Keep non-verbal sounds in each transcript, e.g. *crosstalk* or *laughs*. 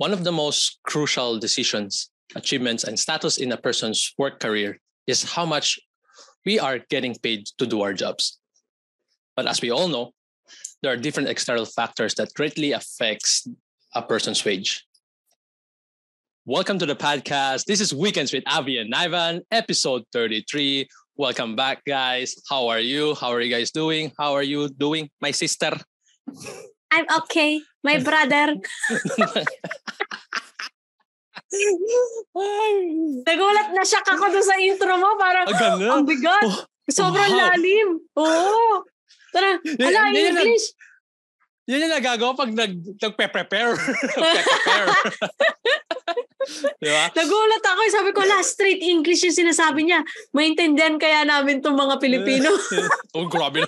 one of the most crucial decisions, achievements, and status in a person's work career is how much we are getting paid to do our jobs. But as we all know, there are different external factors that greatly affects a person's wage. Welcome to the podcast. This is Weekends with Avi and Ivan, episode 33. Welcome back, guys. How are you? How are you guys doing? How are you doing, my sister? I'm okay, my brother. *laughs* Nagulat na siya ako doon sa intro mo. Parang, Ah, ang bigat. Oh, Sobrang wow. lalim. Oo. Tara, ala, yung English. Yan yung nagagawa pag nag, nag-prepare. prepare *laughs* Di ba? Nagulat ako. eh. Sabi ko, last straight English yung sinasabi niya. Maintindihan kaya namin itong mga Pilipino. *laughs* oh, grabe.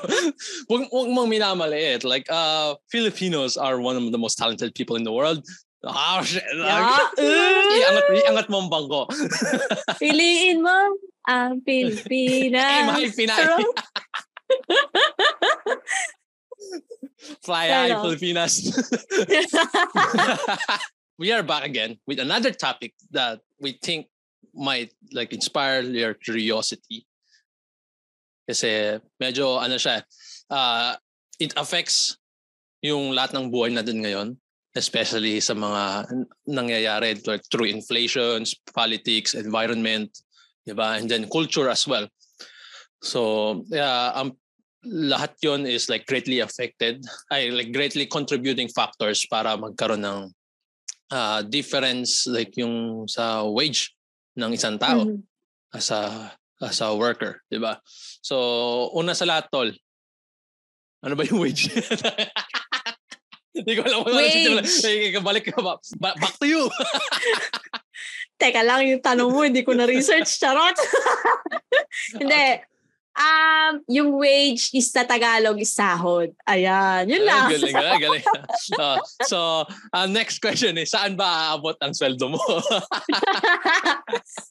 Huwag, huwag mong minamaliit. Like, uh, Filipinos are one of the most talented people in the world. Ah, *laughs* shit. Yeah. iangat, iangat mo ang bangko. Piliin mo ang Pilipinas. Eh, mahal Pinay. Pero- Filipinas. *laughs* we are back again with another topic that we think might like inspire your curiosity. Kasi medyo ano siya, uh, it affects yung lahat ng buhay natin ngayon, especially sa mga nangyayari like through inflations, politics, environment, di ba? And then culture as well. So, yeah, um, lahat yon is like greatly affected, ay like greatly contributing factors para magkaroon ng uh, difference like yung sa wage ng isang tao Mhm. as a as a worker, 'di ba? So, una sa lahat tol. Ano ba yung wage? *laughs* Hindi ko alam. Wage. Hey, balik ka ba? Ba- Back to you. *laughs* Teka lang, yung tanong mo, hindi ko na-research. Charot. *laughs* hindi. Um, yung wage is sa Tagalog is sahod. Ayan, yun lang. Ay, galing, *laughs* galing, galing. Uh, so, uh, next question is, saan ba aabot ang sweldo mo? *laughs*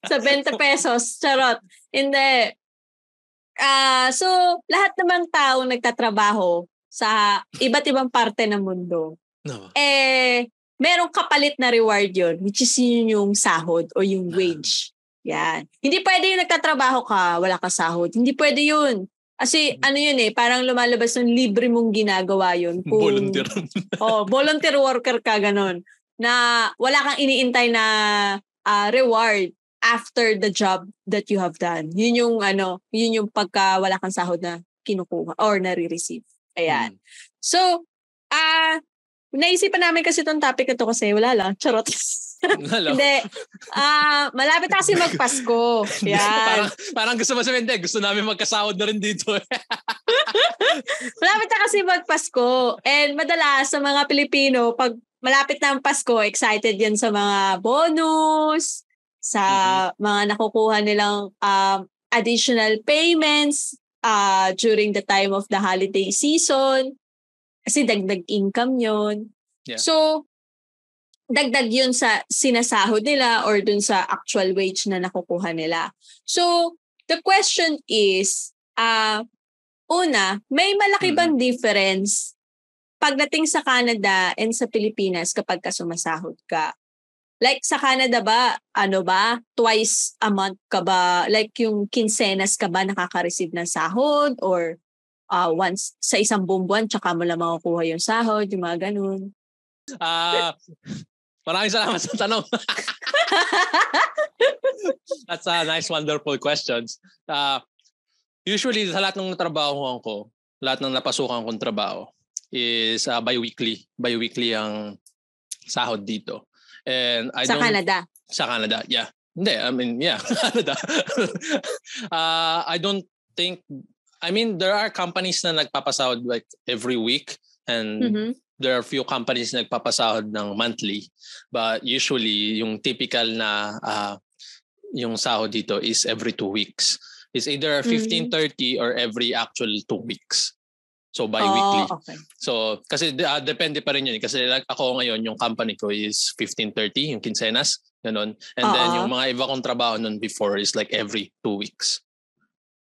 sa 20 pesos. Charot. Hindi. Ah, so, lahat namang taong nagtatrabaho sa iba't ibang parte ng mundo, no. eh, merong kapalit na reward yun, which is yun yung sahod o yung wage. Yan. Hindi pwede yung nagtatrabaho ka, wala ka sahod. Hindi pwede yun. Kasi ano yun eh, parang lumalabas ng libre mong ginagawa yun. Kung, Volunteer. *laughs* oh, volunteer worker ka ganun. Na wala kang iniintay na ah, reward after the job that you have done. Yun yung ano, yun yung pagka wala kang sahod na kinukuha or nare-receive. Ayan. So, ah naisipan namin kasi itong topic na to kasi wala lang. Charot. *laughs* Hindi. Ah, malapit na kasi magpasko. parang, Yan. parang gusto mo sabihin, hindi, gusto namin magkasahod na rin dito. *laughs* Malapit na kasi magpasko. And madalas sa mga Pilipino, pag malapit na ang Pasko, excited yan sa mga bonus, sa mga nakukuha nilang um, additional payments uh, during the time of the holiday season. Kasi dagdag income yon. Yeah. So, dagdag yun sa sinasahod nila or dun sa actual wage na nakukuha nila. So, the question is, uh, una, may malaki bang difference pagdating sa Canada and sa Pilipinas kapag ka sumasahod ka? Like sa Canada ba, ano ba, twice a month ka ba, like yung quincenas ka ba nakaka-receive ng sahod or uh, once sa isang buong buwan tsaka mo lang makukuha yung sahod, yung mga ganun. Ah, maraming salamat sa tanong. *laughs* That's a nice, wonderful questions. Uh, usually, sa lahat ng trabaho ko, lahat ng napasukan kong trabaho is uh, bi-weekly. Bi-weekly ang sahod dito. And I sa don't, Canada. Sa Canada, yeah. Hindi, I mean, yeah, *laughs* Canada. uh, I don't think, I mean, there are companies na nagpapasahod like every week and Mhm. There are few companies na nagpapasahod ng monthly. But usually, yung typical na uh, yung sahod dito is every two weeks. It's either 15.30 or every actual two weeks. So bi-weekly. Oh, okay. So, kasi uh, depende pa rin yun. Kasi like, ako ngayon, yung company ko is 15.30, yung quincenas. Ganun. And then Oo. yung mga iba kong trabaho nun before is like every two weeks.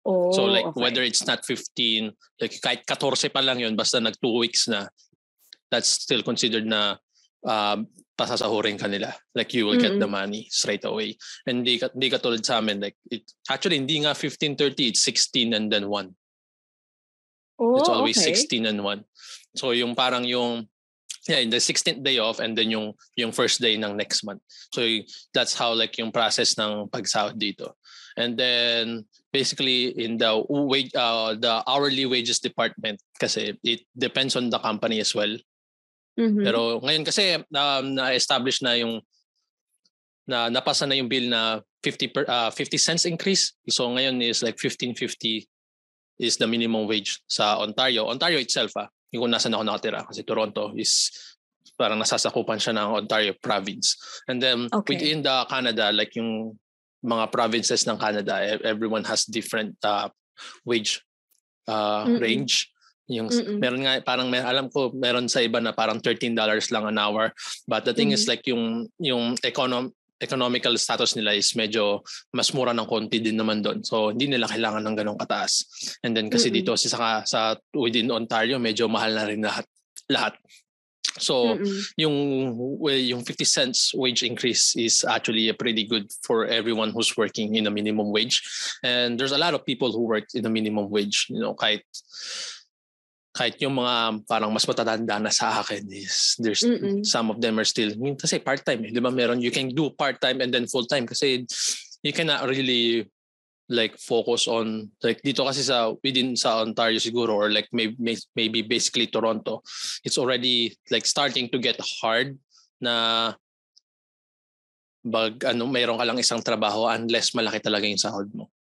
Oh, So like okay. whether it's not 15, like kahit 14 pa lang yun, basta nag two weeks na, that's still considered na uh, pasasahurin ka nila. Like you will get the money straight away. And di di ka tulad sa amin. Like, it, actually, hindi nga 15.30, it's 16 and then 1. Oh, it's always okay. 16 and 1. So yung parang yung yeah, in the 16th day off and then yung yung first day ng next month. So that's how like yung process ng pagsahod dito. And then basically in the wage uh, the hourly wages department kasi it depends on the company as well. Mhm. Pero ngayon kasi um, na-establish na yung na napasa na yung bill na 50 per, uh, 50 cents increase. So ngayon is like 1550 is the minimum wage sa Ontario. Ontario itself ah, yung kung nasan ako nakatira kasi Toronto is parang nasasakupan siya ng Ontario province. And then Okay. within the Canada like yung mga provinces ng Canada e- everyone has different uh, wage uh, Mm-mm. range. Yung Mm-mm. meron nga parang may, alam ko meron sa iba na parang 13 dollars lang an hour. But the thing is Mhm. like yung yung econom economical status nila is medyo mas mura ng konti din naman doon. So hindi nila kailangan ng ganong kataas. And then kasi Mm-mm. dito sa sa, sa within Ontario medyo mahal na rin lahat lahat. So Mm-mm. yung yung 50 cents wage increase is actually a pretty good for everyone who's working in a minimum wage. And there's a lot of people who work in a minimum wage, you know, kahit kahit yung mga parang mas matatanda na sa akin is there's Mm-mm. some of them are still I mean, kasi part-time eh, di ba meron you can do part-time and then full-time kasi you cannot really like focus on like dito kasi sa within sa Ontario siguro or like maybe maybe basically Toronto it's already like starting to get hard na bag ano mayroon ka lang isang trabaho unless malaki talaga yung sahod mo.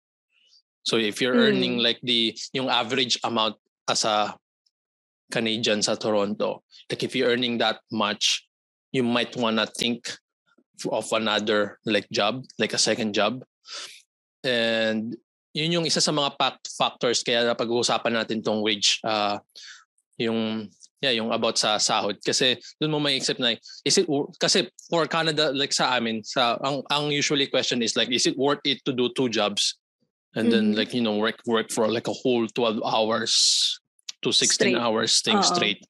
So if you're Mm. earning like the yung average amount as a Canadian sa Toronto, like if you're earning that much, you might wanna think of another like job, like a second job. And yun yung isa sa mga fact factors kaya napag-uusapan natin tong wage uh, yung yeah yung about sa sahod kasi doon mo may accept na is it kasi for Canada like sa amin sa ang ang usually question is like is it worth it to do two jobs and then Mhm. like you know work work for like a whole 12 hours to 16 Straight. hours staying Oo. straight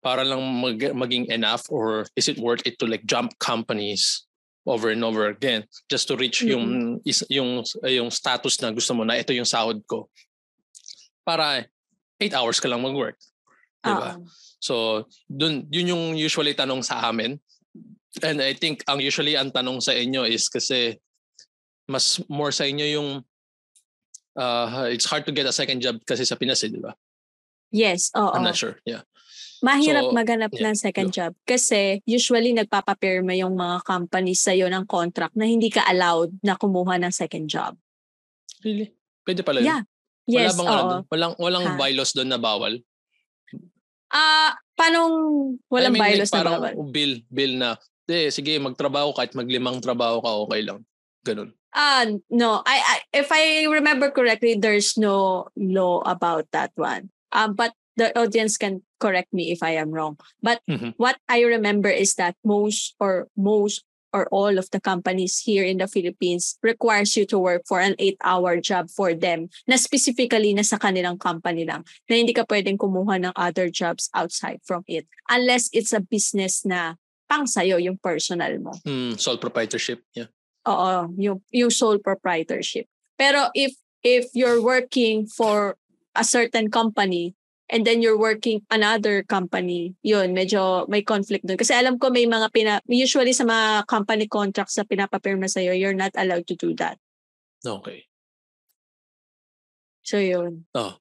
para lang mag- maging enough or is it worth it to like jump companies over and over again just to reach yung is, yung yung status na gusto mo na ito yung sahod ko para 8 hours ka lang mag-work diba Oo. so dun yun yung usually tanong sa amin and I think ang usually ang tanong sa inyo is kasi mas more sa inyo yung uh, it's hard to get a second job kasi sa Pinas eh, di ba? Yes, oo. I'm not sure. Yeah. Mahirap So, maganap yeah, ng second job kasi usually nagpapapirma yung mga companies sa'yo ng contract na hindi ka allowed na kumuha ng second job. Really? Pwede pala yun? Yeah. Yes, Wala bang ano oo. doon? Walang, walang Ha? bylaws doon na bawal? Ah, panong walang I mean, bylaws like, na bawal? bill, bill na, eh, sige, magtrabaho kahit maglimang trabaho ka, okay lang. Ganun. Ah, no. I, I if I remember correctly, there's no law about that one. Um, but the audience can correct me if I am wrong. But Mhm. what I remember is that most or most or all of the companies here in the Philippines requires you to work for an eight-hour job for them na specifically na sa kanilang company lang na hindi ka pwedeng kumuha ng other jobs outside from it unless it's a business na pang sayo yung personal mo. Hmm, sole proprietorship. Yeah. Oo, yung yung sole proprietorship. Pero if if you're working for a certain company and then you're working another company, yun, medyo may conflict doon. Kasi alam ko may mga pina, usually sa mga company contracts na pinapapirma sa'yo, you're not allowed to do that. Okay. So yun. Oh.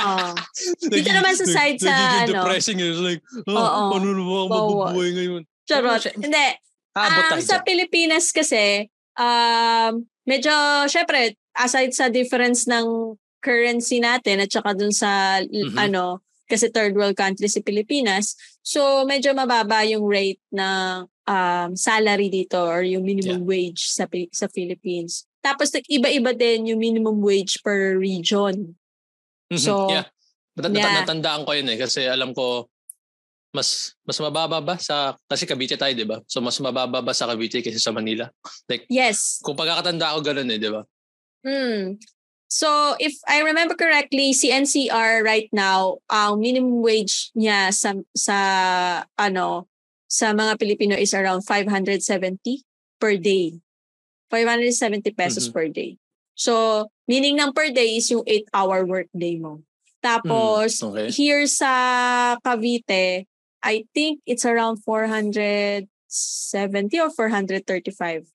Ah. *laughs* Dito naman sa side sa ano. depressing. It's like, oh, Oo. paano na ba ako mabubuhay ngayon? Charot. Hindi. Um, sa. Pilipinas kasi, um, medyo, syempre, aside sa difference ng currency natin at saka dun sa, Mhm. ano, kasi third world country si Pilipinas, so medyo mababa yung rate ng um, salary dito or yung minimum wage sa sa Philippines. Tapos iba-iba din yung minimum wage per region. Mhm, So, yeah. Nat- yeah. Natandaan ko yun eh kasi alam ko mas mas mababa ba sa kasi Cavite tayo 'di ba? So mas mababa ba sa Cavite kaysa sa Manila? Like Yes. kung pagkakatanda ko ganoon eh, 'di ba? Hmm. So, if I remember correctly, si NCR right now, ang minimum wage niya sa sa ano sa mga Pilipino is around 570 per day. 570 pesos Mhm. per day. So, meaning ng per day is yung 8-hour work day mo. Tapos, Mm, okay. here sa Cavite, I think it's around 470 or 435.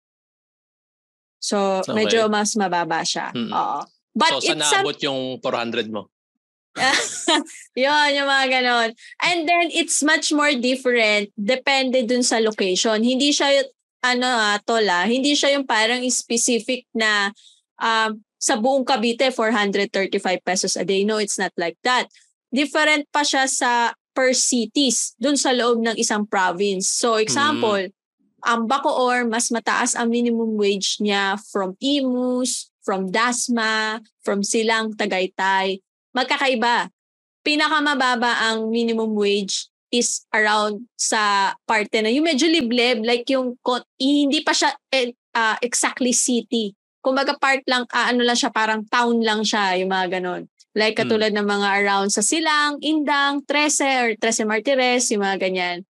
So, Okay. medyo mas mababa siya. Mm. Oo. But so, it's saan some, naabot yung 400 mo? *laughs* yun, yung mga ganon. And then, it's much more different. Depende dun sa location. Hindi siya, ano ah, tola, hindi siya yung parang specific na um, sa buong Cavite, 435 pesos a day. No, it's not like that. Different pa siya sa per cities dun sa loob ng isang province. So, example, ang Bacoor, mas mataas ang minimum wage niya from Imus, from Dasma, from Silang, Tagaytay. Magkakaiba. Pinakamababa ang minimum wage is around sa parte na yung medyo liblib, like yung hindi pa siya ah, exactly city. Kumbaga part lang, ah, ano lang siya, parang town lang siya, yung mga ganon. Like Hmm. katulad ng mga around sa Silang, Indang, Trece, or Trece Martires, yung mga ganyan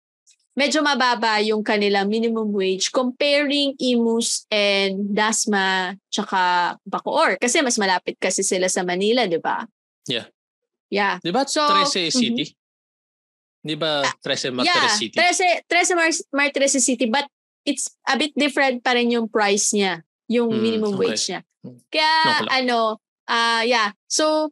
medyo mababa yung kanilang minimum wage comparing Imus and Dasma tsaka Bacoor. Kasi mas malapit kasi sila sa Manila, di ba? Yeah. Yeah. Di ba So, 13 mhm. City? Di ba 13 Martires yeah. City? Trece, Trece Mar- Martires City but it's a bit different pa rin yung price niya, yung Mm, minimum okay. wage niya. Mm. Kaya lang. ano, ah yeah. So,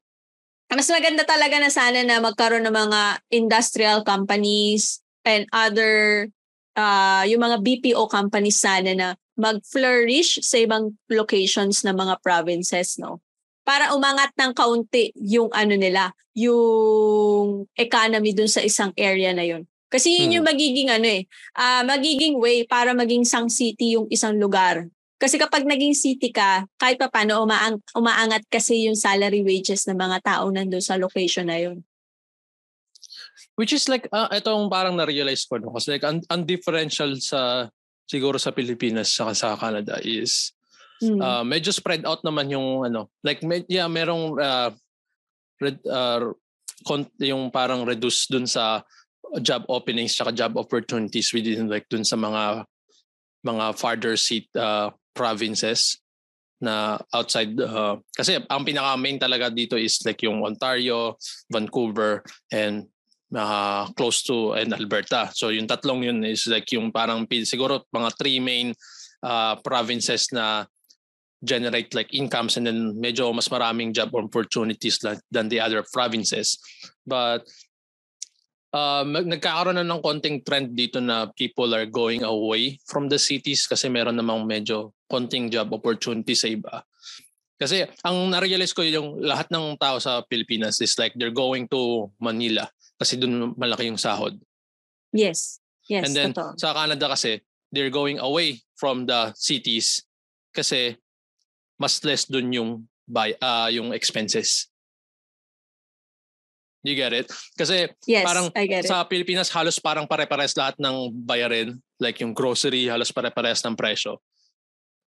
mas maganda talaga na sana na magkaroon ng mga industrial companies and other uh, yung mga BPO companies sana na mag-flourish sa ibang locations ng mga provinces, no? Para umangat ng kaunti yung ano nila, yung economy dun sa isang area na yun. Kasi yun yung magiging ano eh, ah, magiging way para maging sang city yung isang lugar. Kasi kapag naging city ka, kahit pa paano umaang, umaangat kasi yung salary wages ng mga tao nandun sa location na yun. Which is like, uh, itong parang na-realize ko. No? Kasi like, ang, ang differential sa, siguro sa Pilipinas saka sa Canada is, Mm. uh, medyo spread out naman yung ano, like, med, yeah, merong, uh, red, uh, con- yung parang reduce dun sa job openings saka job opportunities within like dun sa mga mga farther seat uh, provinces na outside uh, kasi ang pinaka main talaga dito is like yung Ontario, Vancouver and uh, close to and Alberta. So yung tatlong yun is like yung parang siguro mga three main uh, provinces na generate like incomes and then medyo mas maraming job opportunities like, than the other provinces. But uh, nagkakaroon na ng konting trend dito na people are going away from the cities kasi meron namang medyo konting job opportunity sa iba. Kasi ang na-realize ko yung lahat ng tao sa Pilipinas is like they're going to Manila kasi doon malaki yung sahod. Yes. Yes, And then totoo. sa Canada kasi they're going away from the cities kasi mas less doon yung buy uh, yung expenses. You get it? Kasi Yes, parang I get it. sa Pilipinas halos parang pare-pares lahat ng bayarin, like yung grocery halos pare-pares ng presyo.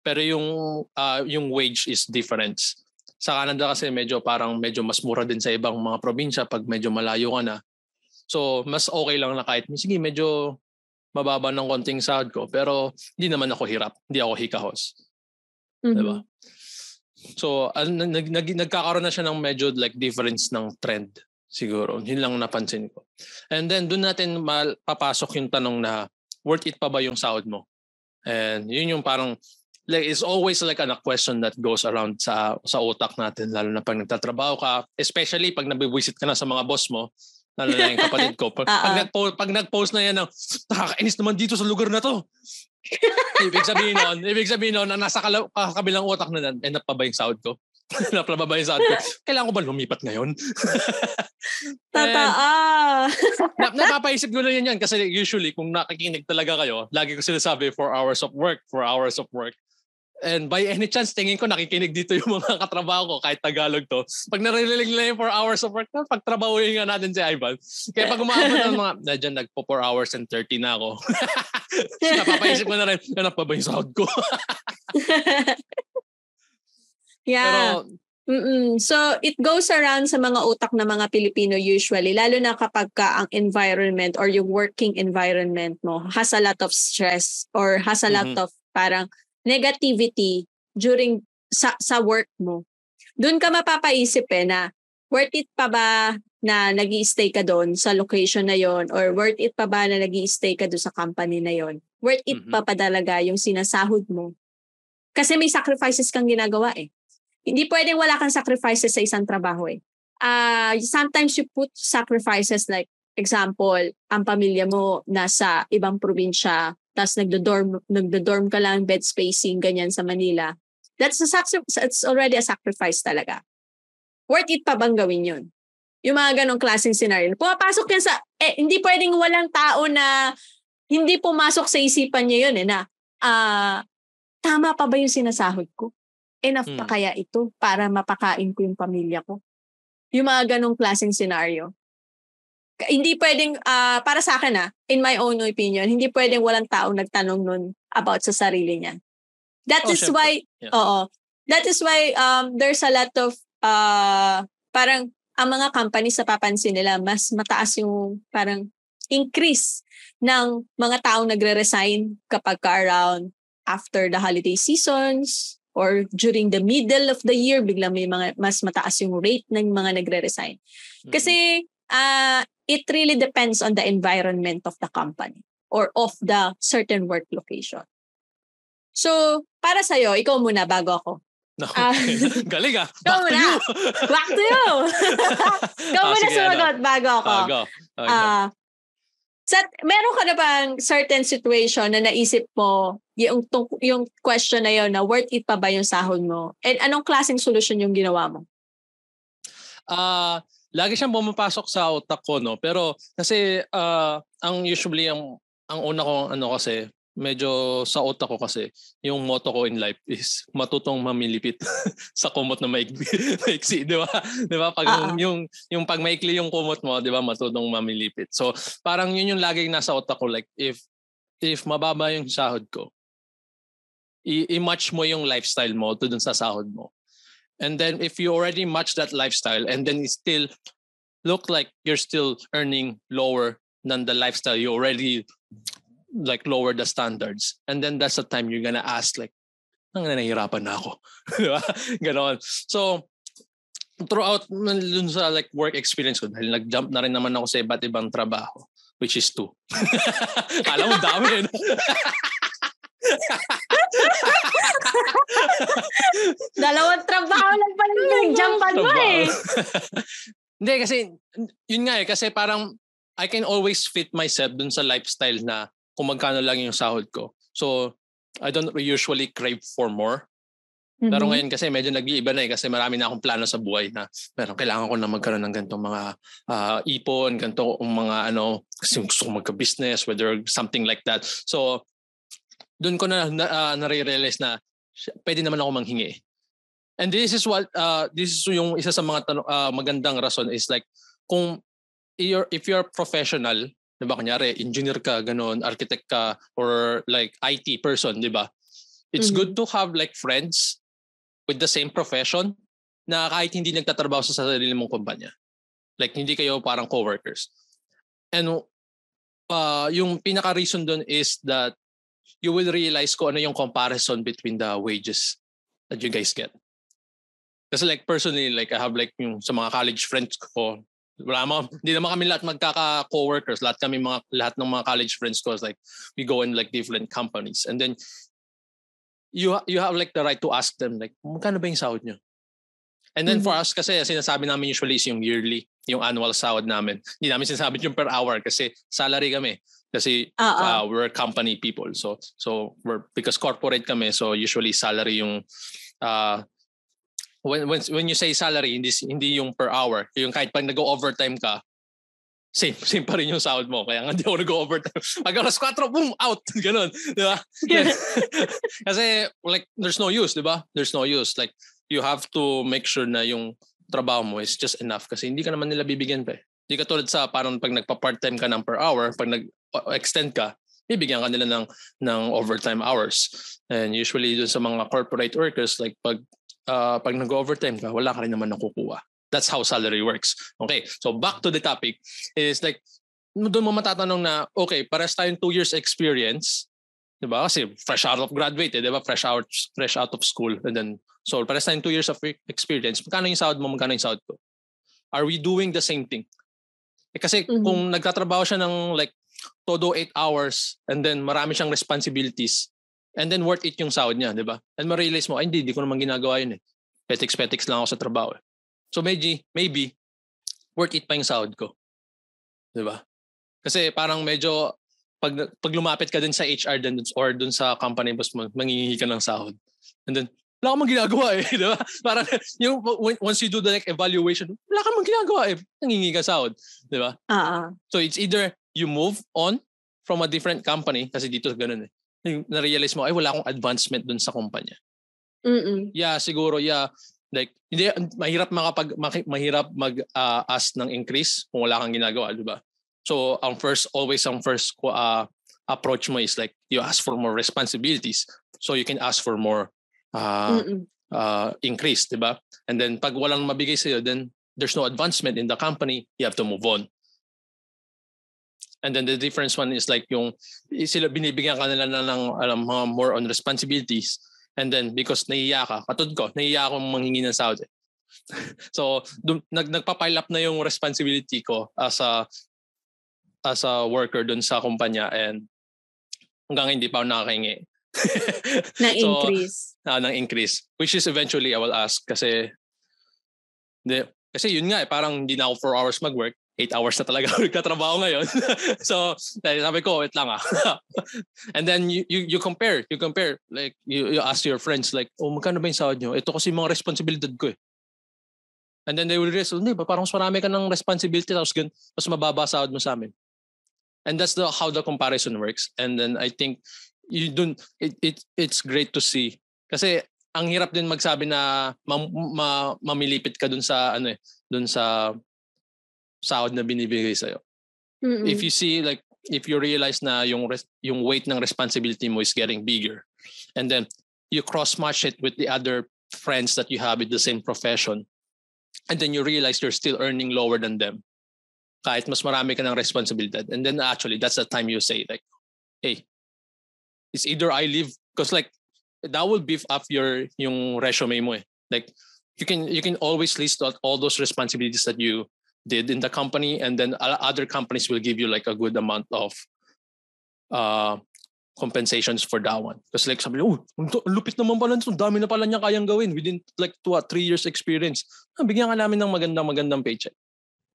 Pero yung ah, yung wage is different. Sa Canada kasi medyo parang medyo mas mura din sa ibang mga probinsya pag medyo malayo ka na. So mas okay lang na kahit sige medyo mababa ng konting sahod ko pero hindi naman ako hirap, hindi ako hikahos. Mhm. Diba? So, an- nag, nag, nagkakaroon na siya ng medyo like difference ng trend siguro. Yun lang napansin ko. And then doon natin mal- papasok yung tanong na worth it pa ba yung sahod mo? And yun yung parang like it's always like a question that goes around sa sa utak natin lalo na pag nagtatrabaho ka, especially pag nabibisit ka na sa mga boss mo, lalo na yung kapatid ko. Pag, pag, *laughs* Oo. nagpo- pag nag-post na yan ng, nakakainis naman dito sa lugar na to. ibig sabihin nun, ibig sabihin nun, na nasa kala- kabilang utak na end up pa ba yung sahod ko? *laughs* Napla ba yung sahod ko? Kailangan ko ba lumipat ngayon? *laughs* Totoo. na, napapaisip ko na yan yan kasi usually kung nakikinig talaga kayo, lagi ko sinasabi 4 hours of work, 4 hours of work. And by any chance, tingin ko nakikinig dito yung mga katrabaho ko kahit Tagalog to. Pag narinig nila yung 4 hours of work, pagtrabahuin nga natin si Ivan. Kaya pag umaabot ng mga, *laughs* na dyan nagpo 4 hours and 30 na ako. *laughs* Napapaisip ko na rin, hanap pa ba yung sahod ko? *laughs* yeah. Pero Mm-mm. So, it goes around sa mga utak ng mga Pilipino usually, lalo na kapag ka ang environment or yung working environment mo has a lot of stress or has a lot mm-hmm. of parang negativity during sa, sa work mo. Doon ka mapapaisip eh na worth it pa ba na nag stay ka doon sa location na yon or worth it pa ba na nag stay ka doon sa company na yon Worth it mm-hmm. pa pa talaga yung sinasahod mo? Kasi may sacrifices kang ginagawa eh hindi pwedeng wala kang sacrifices sa isang trabaho eh. Uh, sometimes you put sacrifices like, example, ang pamilya mo nasa ibang probinsya, tapos nagdo-dorm, nagdo-dorm ka lang, bed spacing, ganyan sa Manila. That's a it's already a sacrifice talaga. Worth it pa bang gawin yun? Yung mga ganong klaseng scenario. Pumapasok yan sa, eh, hindi pwedeng walang tao na hindi pumasok sa isipan niya yun eh, na, ah, uh, tama pa ba yung sinasahod ko? enough hmm. pa kaya ito para mapakain ko yung pamilya ko? Yung mga ganong klaseng scenario. Hindi pwedeng, uh, para sa akin ah, in my own opinion, hindi pwedeng walang tao nagtanong nun about sa sarili niya. That oh, is syempre. why, yeah. oo, that is why um, there's a lot of, uh, parang ang mga companies sa papansin nila, mas mataas yung parang increase ng mga taong nagre-resign kapag ka around after the holiday seasons, or during the middle of the year, biglang may mga mas mataas yung rate ng mga nagre-resign. Mm-hmm. Kasi uh, it really depends on the environment of the company or of the certain work location. So, para sa'yo, ikaw muna bago ako. *laughs* No. Uh, *laughs* Galing ah. Back to you. Back to you. *laughs* ikaw ah, muna sige, sumagot ano? bago ako. Uh, go. Okay. Uh, sa, meron ka na bang certain situation na naisip mo yung, yung question na yon na worth it pa ba yung sahod mo? And anong klaseng solution yung ginawa mo? Ah, uh, lagi siyang bumapasok sa utak ko no, pero kasi uh, ang usually ang ang una kong ano kasi medyo sa utak ko kasi, yung motto ko in life is matutong mamilipit *laughs* sa kumot na *laughs* maigsi, maiksi, di ba? Di ba? Pag uh-huh. yung, yung pag maikli yung kumot mo, di ba, matutong mamilipit. So, parang yun yung laging nasa utak ko. Like, if, if mababa yung sahod ko, i- i-match mo yung lifestyle mo to dun sa sahod mo. And then if you already match that lifestyle and then it still look like you're still earning lower than the lifestyle you already like lower the standards. And then that's the time you're gonna ask like, ang nahihirapan na ako. *laughs* Ganon. So, throughout dun sa like work experience ko, dahil nag-jump na rin naman ako sa iba't ibang trabaho, which is two. *laughs* Alam mo, dami. *laughs* *laughs* Dalawang trabaho lang pala yung jumpan mo eh. *laughs* Hindi kasi, yun nga eh, kasi parang I can always fit myself dun sa lifestyle na kung magkano lang yung sahod ko. So, I don't usually crave for more. Mm-hmm. Pero ngayon kasi medyo nag-iiba na eh kasi marami na akong plano sa buhay na meron kailangan ko na magkaroon ng ganitong mga uh, ipon, ganitong mga ano, kasi gusto ko magka-business, whether something like that. So, doon ko na, na uh, nare-realize na pwede naman ako manghingi. And this is what uh, this is yung isa sa mga tanong, uh, magandang rason is like kung you're, if you're professional 'di ba kunyari engineer ka ganun architect ka or like IT person 'di ba it's mm-hmm. good to have like friends with the same profession na kahit hindi nagtatrabaho sa sarili mong kumpanya like hindi kayo parang coworkers and uh, yung pinaka reason doon is that you will realize ko ano yung comparison between the wages that you guys get kasi like personally like I have like yung sa mga college friends ko wala mga, hindi naman kami lahat magkaka-coworkers. Lahat kami mga, lahat ng mga college friends ko is like, we go in like different companies. And then, you you have like the right to ask them like, magkano ba yung sahod nyo? And then mm-hmm. for us kasi, sinasabi namin usually is yung yearly, yung annual sahod namin. Hindi namin sinasabi yung per hour kasi salary kami. Kasi uh, uh, we're company people. So so we're because corporate kami, so usually salary yung uh, when when when you say salary hindi hindi yung per hour. Yung kahit pag nag-overtime ka same *laughs* same pa rin yung sahod mo. Kaya nga hindi ako nag-overtime *laughs* pag alas 4 boom out! *laughs* Ganun di ba? Kasi like there's no use di ba? There's no use. Like you have to make sure na yung trabaho mo is just enough kasi hindi ka naman nila bibigyan pa eh. Hindi ka tulad sa parang pag nagpa-part-time ka ng per hour, pag nag-extend ka, bibigyan ka nila ng ng overtime hours. And usually dun sa mga corporate workers like pag uh, pag nag-overtime ka, wala ka rin naman nakukuha. That's how salary works. Okay, so back to the topic is like, doon mo matatanong na, okay, pares tayong two years experience, di ba? Kasi fresh out of graduate, eh, di ba? Fresh out, fresh out of school. And then, so pares tayong two years of experience. Magkano yung sahod mo, magkano yung sahod ko? Are we doing the same thing? Eh, kasi mm-hmm. kung nagtatrabaho siya ng like todo 8 hours and then marami siyang responsibilities and then worth it yung sahod niya, di ba? And ma-realize mo, ay hindi, hindi ko naman ginagawa yun eh. Petiks-petiks lang ako sa trabaho eh. So maybe, maybe, worth it pa yung sahod ko. Di ba? Kasi parang medyo, pag, pag lumapit ka din sa HR din or dun sa company boss mo, mangingi ka ng sahod. And then, wala kang ginagawa eh, *laughs* di ba? Parang yung once you do the like, evaluation, wala kang ginagawa eh, nangingi ka sahod, di ba? Uh-uh. So it's either you move on from a different company, kasi dito ganun eh, na-realize mo, ay wala akong advancement dun sa kumpanya. Mm-mm. Yeah, siguro, yeah. Like, hindi, mahirap makapag, mahirap mag-ask uh, ng increase kung wala kang ginagawa, di ba? So, ang first, always ang first uh, approach mo is like, you ask for more responsibilities. So, you can ask for more uh, uh, increase, di ba? And then pag walang mabigay sa'yo, then there's no advancement in the company, you have to move on. And then the difference one is like yung sila binibigyan ka nila na ng alam, mga more on responsibilities. And then because nahiya ka, katod ko, nahiya akong manghingi ng sahod. Eh. *laughs* so dun, nag, nagpa-pile up na yung responsibility ko as a as a worker dun sa kumpanya and hanggang hindi pa ako nakakahingi. Na *laughs* increase. So, uh, ng increase. Which is eventually I will ask kasi de, kasi yun nga eh, parang hindi na ako 4 hours mag-work. 8 hours na talaga *laughs* ako nagtatrabaho ngayon. *laughs* so, sabi ko, wait lang ah. And then you, you, you compare, you compare. Like, you, you ask your friends like, oh, magkano ba yung sahod nyo? Ito kasi mga responsibilidad ko eh. And then they will realize, hindi ba, parang mas marami ka ng responsibility tapos gan, mas mababa sahod mo sa amin. And that's the how the comparison works. And then I think you don't it, it it's great to see. Kasi ang hirap din magsabi na ma, ma, mamilipit ka dun sa ano eh dun sa sahod na binibigay sa iyo. If you see like if you realize na yung res, yung weight ng responsibility mo is getting bigger and then you cross match it with the other friends that you have in the same profession and then you realize you're still earning lower than them kahit mas marami ka ng responsibilidad. And then actually that's the time you say like hey it's either I leave because like that will beef up your yung resume mo eh. Like you can you can always list out all those responsibilities that you did in the company and then other companies will give you like a good amount of uh compensations for that one. Because like sabi, oh, lupit naman pala nito. Dami na pala niya kayang gawin within like two or three years experience. Ah, bigyan ka namin ng magandang magandang paycheck.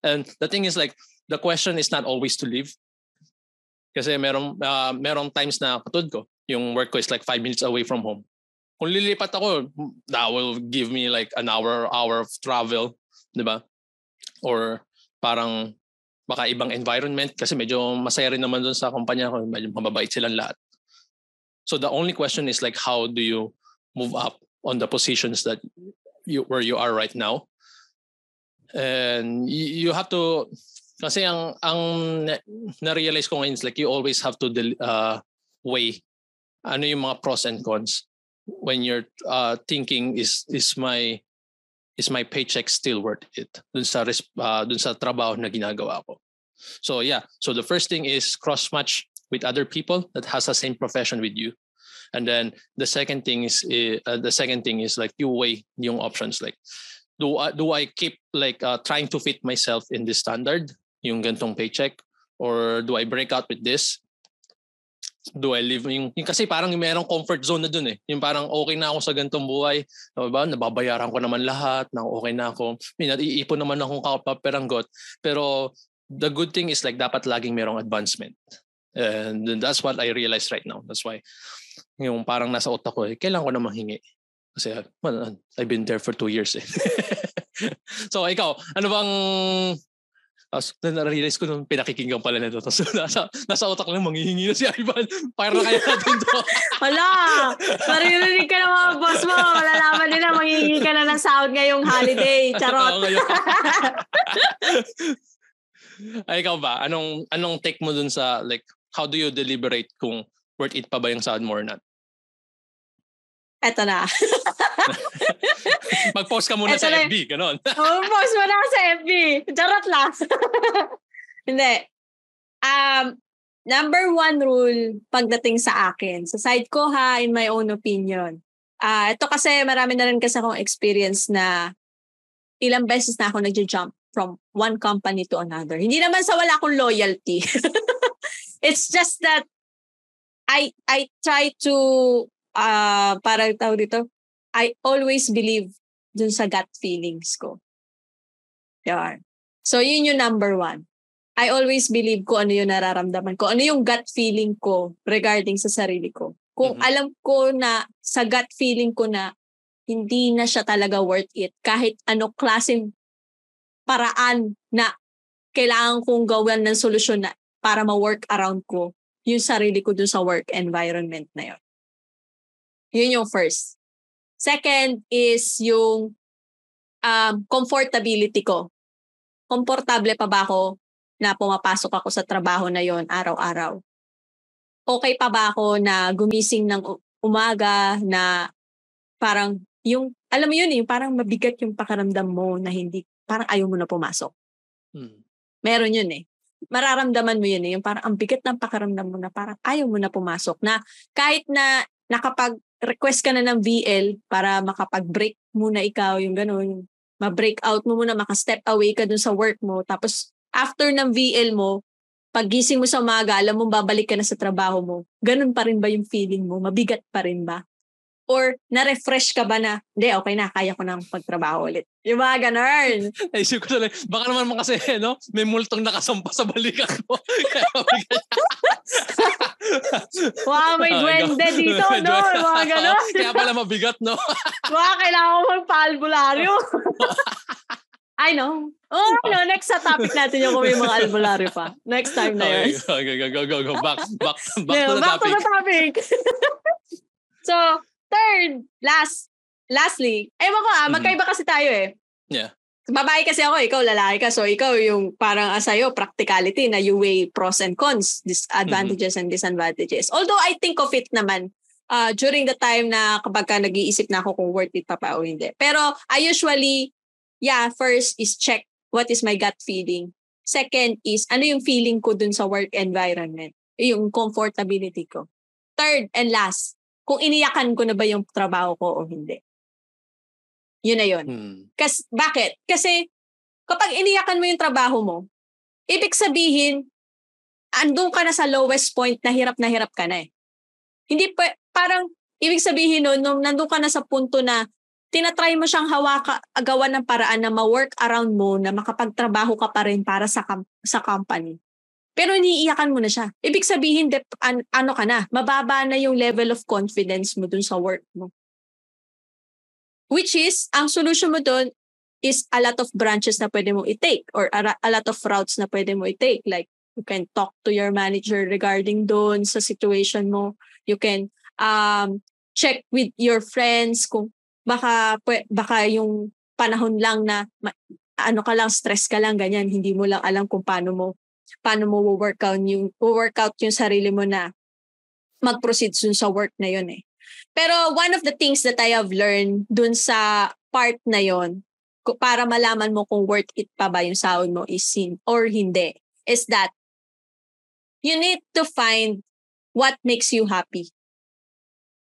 And the thing is like, the question is not always to leave. Kasi merong, uh, merong times na katulad ko, yung work ko is like five minutes away from home. Kung lilipat ako, that will give me like an hour, hour of travel, di ba? Or parang baka ibang environment kasi medyo masaya rin naman doon sa kumpanya ko, medyo mababait silang lahat. So the only question is like how do you move up on the positions that you where you are right now? And you, you have to kasi ang ang na-realize ko ngayon is like you always have to uh, weigh ano yung mga pros and cons when you're uh, thinking is is my is my paycheck still worth it dun sa uh, dun sa trabaho na ginagawa ko. So yeah, so the first thing is cross match with other people that has the same profession with you. And then the second thing is uh, the second thing is like you weigh yung options like do I, do I keep like uh, trying to fit myself in this standard yung gantong paycheck? Or do I break out with this? Do I live yung, yung kasi parang merong comfort zone na dun eh. Yung parang okay na ako sa gantong buhay. Diba? Nababayaran ko naman lahat. Na okay na ako. May naiipon naman akong kapaperanggot. Pero the good thing is like dapat laging merong advancement. And that's what I realize right now. That's why yung parang nasa utak ko, eh, kailangan ko na manghingi. Kasi well, I've been there for two years eh. *laughs* so ikaw, ano bang tapos na-realize ko nung pinakikinggan pala nito. Tapos *laughs* nasa, nasa utak lang, manghihingi na si Ivan. Para *laughs* na kaya natin to. Wala! Maririnig ka ng mga boss mo. Malalaman nila, manghihingi ka na ng sahod ngayong holiday. *laughs* Charot. Ay, ikaw ba? Anong, anong take mo dun sa, like, how do you deliberate kung worth it pa ba yung sahod mo or not? Eto na. *laughs* Mag-post ka muna Eto sa na FB, ganon. *laughs* oh, post mo na sa FB. Charot lang. *laughs* Hindi. Um, number one rule pagdating sa akin, sa side ko ha, in my own opinion. Ah, uh, ito kasi marami na rin kasi akong experience na ilang beses na ako nagja-jump from one company to another. Hindi naman sa wala akong loyalty. It's just that I I try to uh, parang tawag dito, I always believe dun sa gut feelings ko. Yan. So, yun yung number one. I always believe ko ano yung nararamdaman ko. Ano yung gut feeling ko regarding sa sarili ko. Kung mm-hmm. alam ko na sa gut feeling ko na hindi na siya talaga worth it kahit ano klaseng paraan na kailangan kong gawin ng solusyon na para ma-work around ko yung sarili ko dun sa work environment na yun. Yun yung first. Second is yung um, comfortability ko. Komportable pa ba ako na pumapasok ako sa trabaho na yon araw-araw? Okay pa ba ako na gumising ng umaga na parang yung, alam mo yun eh, parang mabigat yung pakaramdam mo na hindi, parang ayaw mo na pumasok. Hmm. Meron yun eh mararamdaman mo yun eh, yung parang ang bigat ng pakaramdam mo na parang ayaw mo na pumasok. Na kahit na nakapag request ka na ng VL para makapag-break muna ikaw, yung ganun. Ma-break out mo muna, maka-step away ka dun sa work mo. Tapos, after ng VL mo, pagising mo sa umaga, alam mo babalik ka na sa trabaho mo. Ganun pa rin ba yung feeling mo? Mabigat pa rin ba? Or na-refresh ka ba na, hindi, okay na, kaya ko nang pagtrabaho ulit. Yung mga ganun. *laughs* Naisip ko na baka naman kasi, no, may multong nakasampa sa balikat mo. *laughs* *laughs* wow, may duwende dito, no? Mga ganun. Kaya pala mabigat, no? Mga kailangan ko magpa-albularyo. I know. Oh, no, next sa topic natin yung kung may mga albularyo pa. Next time na yun. Okay, go, go, go, go. Back, back, back yeah, to the back topic. to the topic. so, third, last, lastly, ewan ko ah, mm-hmm. magkaiba kasi tayo eh. Yeah. Babae kasi ako, ikaw lalaki ka. So, ikaw yung parang uh, sa'yo, practicality na you weigh pros and cons, disadvantages mm-hmm. and disadvantages. Although, I think of it naman uh, during the time na kapag ka nag-iisip na ako kung worth it pa pa o hindi. Pero, I usually, yeah, first is check what is my gut feeling. Second is, ano yung feeling ko dun sa work environment. Yung comfortability ko. Third and last, kung iniyakan ko na ba yung trabaho ko o hindi. Yun na yun. Hmm. Kas, bakit? Kasi kapag iniyakan mo yung trabaho mo, ibig sabihin, andun ka na sa lowest point na hirap na hirap ka na eh. Hindi pa, parang, ibig sabihin nun, nung nandun ka na sa punto na tinatry mo siyang hawaka, agawan ng paraan na ma-work around mo, na makapagtrabaho ka pa rin para sa, sa company. Pero iniiyakan mo na siya. Ibig sabihin, de, an, ano ka na, mababa na yung level of confidence mo dun sa work mo. Which is, ang solution mo dun is a lot of branches na pwede mo i-take or a, a lot of routes na pwede mo i-take. Like, you can talk to your manager regarding doon sa situation mo. You can um, check with your friends kung baka, baka yung panahon lang na ano ka lang, stress ka lang, ganyan, hindi mo lang alam kung paano mo paano mo workout yung workout yung sarili mo na mag-proceed dun sa work na yun eh. Pero one of the things that I have learned dun sa part na yon para malaman mo kung worth it pa ba yung sahod mo is sin or hindi is that you need to find what makes you happy.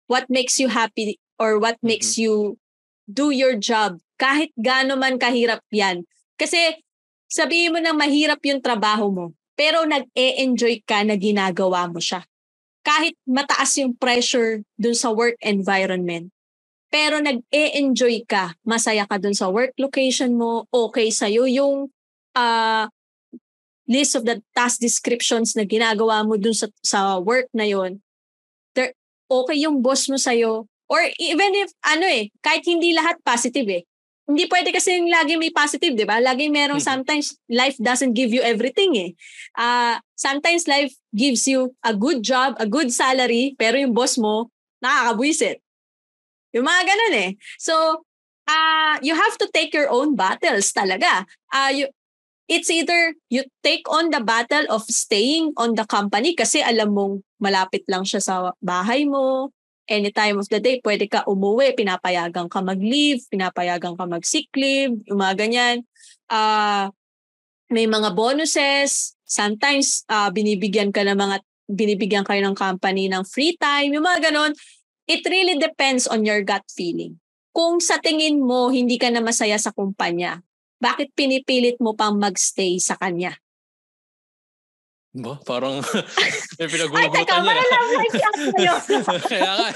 What makes you happy or what mm-hmm. makes you do your job kahit gaano man kahirap yan. Kasi sabihin mo nang mahirap yung trabaho mo, pero nag-e-enjoy ka na ginagawa mo siya. Kahit mataas yung pressure dun sa work environment, pero nag-e-enjoy ka, masaya ka dun sa work location mo, okay sa'yo yung uh, list of the task descriptions na ginagawa mo dun sa, sa work na yon okay yung boss mo sa'yo, or even if, ano eh, kahit hindi lahat positive eh, hindi pwede kasi lagi may positive, di ba? Lagi merong hmm. sometimes life doesn't give you everything eh. Uh, sometimes life gives you a good job, a good salary, pero yung boss mo, nakakabwisit. Yung mga ganun eh. So, uh, you have to take your own battles talaga. Uh, you, it's either you take on the battle of staying on the company kasi alam mong malapit lang siya sa bahay mo, any time of the day, pwede ka umuwi, pinapayagan ka mag-leave, pinapayagan ka mag-sick leave, yung mga ganyan. Uh, may mga bonuses, sometimes uh, binibigyan ka ng mga, binibigyan kayo ng company ng free time, yung mga ganon. It really depends on your gut feeling. Kung sa tingin mo hindi ka na masaya sa kumpanya, bakit pinipilit mo pang magstay sa kanya? Ba? Parang *laughs* may pinagugutan Ay, teka, niya. malalang sa'yo. *laughs* Kaya nga.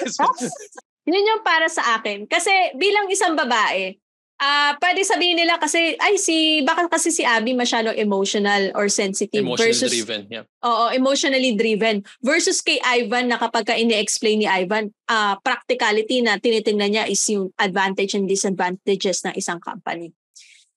Yun yung para sa akin. Kasi bilang isang babae, ah uh, pwede sabihin nila kasi, ay, si, baka kasi si Abby masyadong emotional or sensitive. Emotional versus, driven, yeah. Oo, emotionally driven. Versus kay Ivan na kapag ka ini-explain ni Ivan, uh, practicality na tinitingnan niya is yung advantage and disadvantages ng isang company.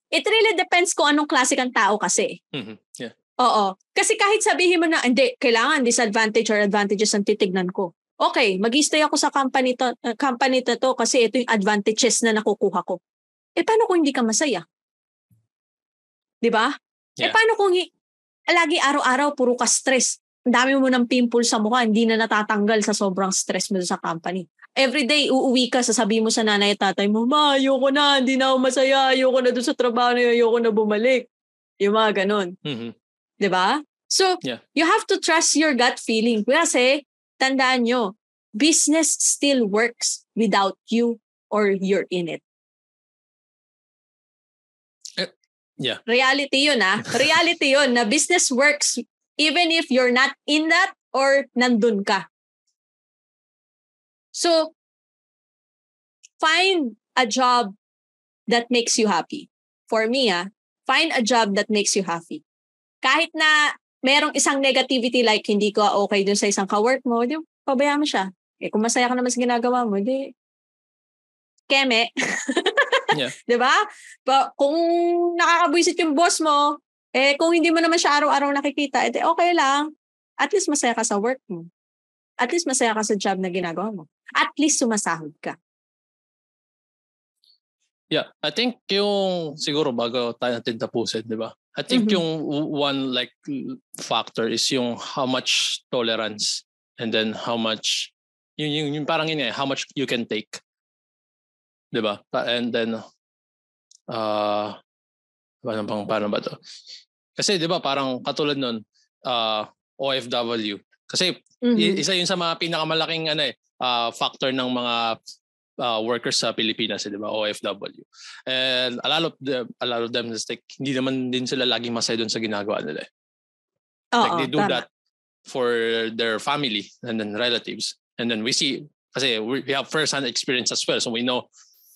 It really depends kung anong klase kang tao kasi. Mm-hmm. Yeah. Oo. Kasi kahit sabihin mo na, hindi, kailangan disadvantage or advantages ang titignan ko. Okay, mag-stay ako sa company to, uh, company to, to kasi ito yung advantages na nakukuha ko. Eh, paano kung hindi ka masaya? Di ba? Eh, Yeah. Eh, paano kung hi- lagi araw-araw puro ka stress? Ang dami mo ng pimple sa mukha, hindi na natatanggal sa sobrang stress mo sa company. Every day, uuwi ka, sasabihin mo sa nanay at tatay mo, Ma, ayoko na, hindi na ako masaya, ayoko na doon sa trabaho na ayoko na bumalik. Yung mga ganon. Mm-hmm. 'Di ba? So, Yeah. you have to trust your gut feeling. Kasi, tandaan nyo, business still works without you or you're in it. Eh, yeah. Reality yun ah. *laughs* Reality yun na business works even if you're not in that or nandun ka. So, find a job that makes you happy. For me ah, find a job that makes you happy kahit na merong isang negativity like hindi ko okay dun sa isang kawork mo, di pabayaan mo siya. Eh kung masaya ka naman sa ginagawa mo, di keme. Yeah. *laughs* 'Di ba? Pa, kung nakakabwisit yung boss mo, eh kung hindi mo naman siya araw-araw nakikita, eh okay lang. At least masaya ka sa work mo. At least masaya ka sa job na ginagawa mo. At least sumasahod ka. Yeah, I think yung siguro bago tayo natin tapusin, di ba? I think Mhm. yung one like factor is yung how much tolerance and then how much yung, yung, yung parang yun eh, how much you can take. 'Di ba? And then uh paano bang paano ba to? Kasi 'di ba parang katulad nun uh OFW. Kasi Mhm. i- isa yun sa mga pinakamalaking ano eh uh, factor ng mga uh, workers sa Pilipinas, eh, di ba? OFW. And a lot of them, a lot of them is like, hindi naman din sila laging masaya doon sa ginagawa nila. eh. Oo, like they do tama. that for their family and then relatives. And then we see, kasi we we have first-hand experience as well. So we know,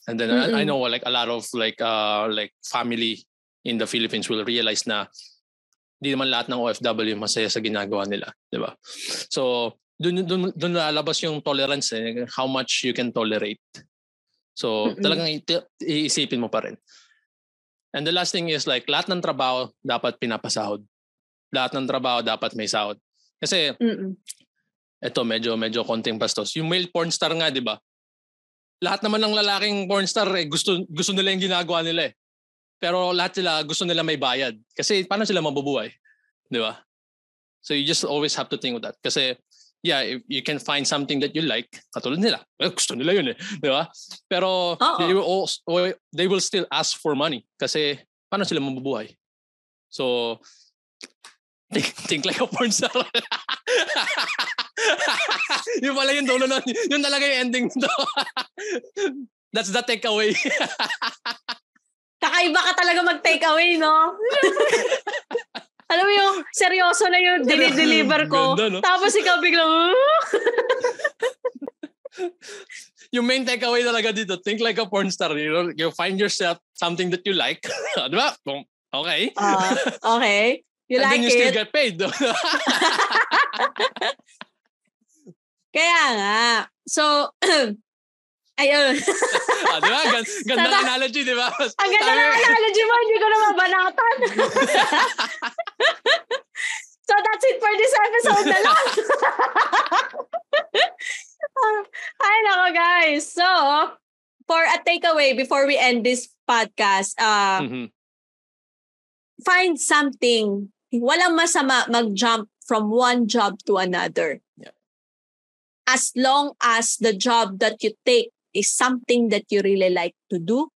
and then I, I Mm-mm. know like a lot of like uh like family in the Philippines will realize na hindi naman lahat ng OFW masaya sa ginagawa nila, di ba? So doon doon doon lalabas yung tolerance eh, how much you can tolerate. So Mm-mm. talagang iti- iisipin mo pa rin. And the last thing is like lahat ng trabaho dapat pinapasahod. Lahat ng trabaho dapat may sahod. Kasi Mm-mm. eto medyo medyo konting bastos. Yung male porn star nga, 'di ba? Lahat naman ng lalaking porn star eh, gusto gusto nila yung ginagawa nila eh. Pero lahat sila gusto nila may bayad. Kasi paano sila mabubuhay? 'Di ba? So you just always have to think of that. Kasi yeah, if you can find something that you like, katulad nila. Eh, gusto nila yun eh. Di ba? Pero Oo. they, will also, they will still ask for money. Kasi paano sila mabubuhay? So, think, think like a porn star. *laughs* yun pala yung dulo nun. Yun talaga yung ending nito. *laughs* That's the takeaway. *laughs* Kakaiba ka talaga mag-take away, no? Alam mo yung seryoso na yung dinideliver ko. Ganda, no? Tapos ikaw biglang, "Ah?" yung main takeaway talaga dito, think like a porn star. You know, you find yourself something that you like. *laughs* Di ba? Okay. Ah, okay. You And like then you still it? get paid. *laughs* Kaya nga. So, *clears throat* ayun. *laughs* ah, di ba? Gan- ganda Tama. analogy, di ba? Ang ganda ng analogy mo, hindi ko na mabanatan. *laughs* so that's it for this episode na lang. *laughs* Ay, nako guys. So, for a takeaway before we end this podcast, uh, Mhm. find something. Walang masama mag-jump from one job to another. Yeah. as long as the job that you take is something that you really like to do,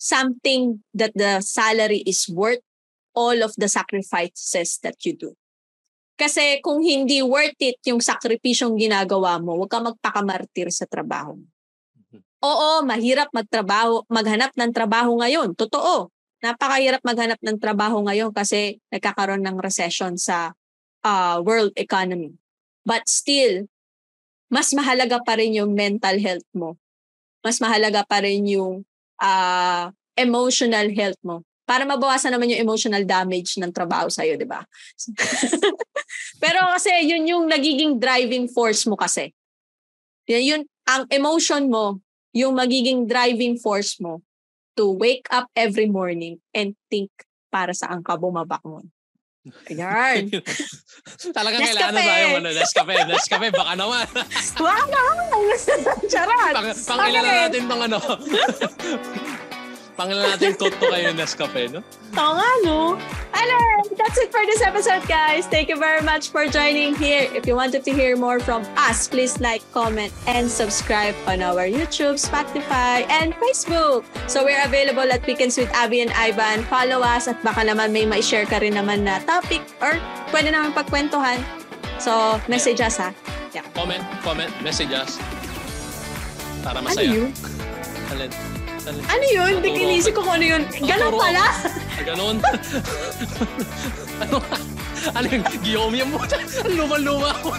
something that the salary is worth all of the sacrifices that you do. Kasi kung hindi worth it yung sakripisyong ginagawa mo, huwag ka magpakamartir sa trabaho. Mm-hmm. Oo, mahirap magtrabaho, maghanap ng trabaho ngayon. Totoo. Napakahirap maghanap ng trabaho ngayon kasi nagkakaroon ng recession sa uh, world economy. But still, mas mahalaga pa rin yung mental health mo. Mas mahalaga pa rin yung uh, emotional health mo para mabawasan naman yung emotional damage ng trabaho sa'yo, di ba? *laughs* Pero kasi yun yung nagiging driving force mo kasi. Yan yun, ang emotion mo, yung magiging driving force mo to wake up every morning and think para saan ka bumabangon. Ayan. *laughs* Talagang Nescafe. kailangan na tayo ano, Nescafe. Nescafe, baka naman. *laughs* Baka *laughs* naman. Charot. Pang, pangilala okay. natin pang ano. Pangalan natin Toto kayo Nescafe, no? Nga, no? Hello! That's it for this episode, guys. Thank you very much for joining here. If you wanted to hear more from us, please like, comment, and subscribe on our YouTube, Spotify, and Facebook. So we're available at Weekends with Abby and Ivan. Follow us at baka naman may ma-share ka rin naman na topic or pwede naman pagkwentuhan. So, message us, ha? Yeah. Comment, comment, message us. Para masaya. Ano yun? Alin? Ano yun? Hindi kinisip ko kung ano yun. Ganon pala? Ah, ganon? *laughs* ano? Ano yung Guillaume mo? Ang luma-luma ko.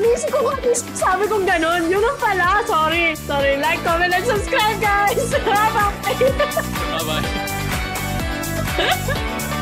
Nisip ko kung sabi kong ganon. Yun ang pala. Sorry. Sorry. Like, comment, and subscribe, guys. *laughs* Bye-bye. Bye-bye. *laughs*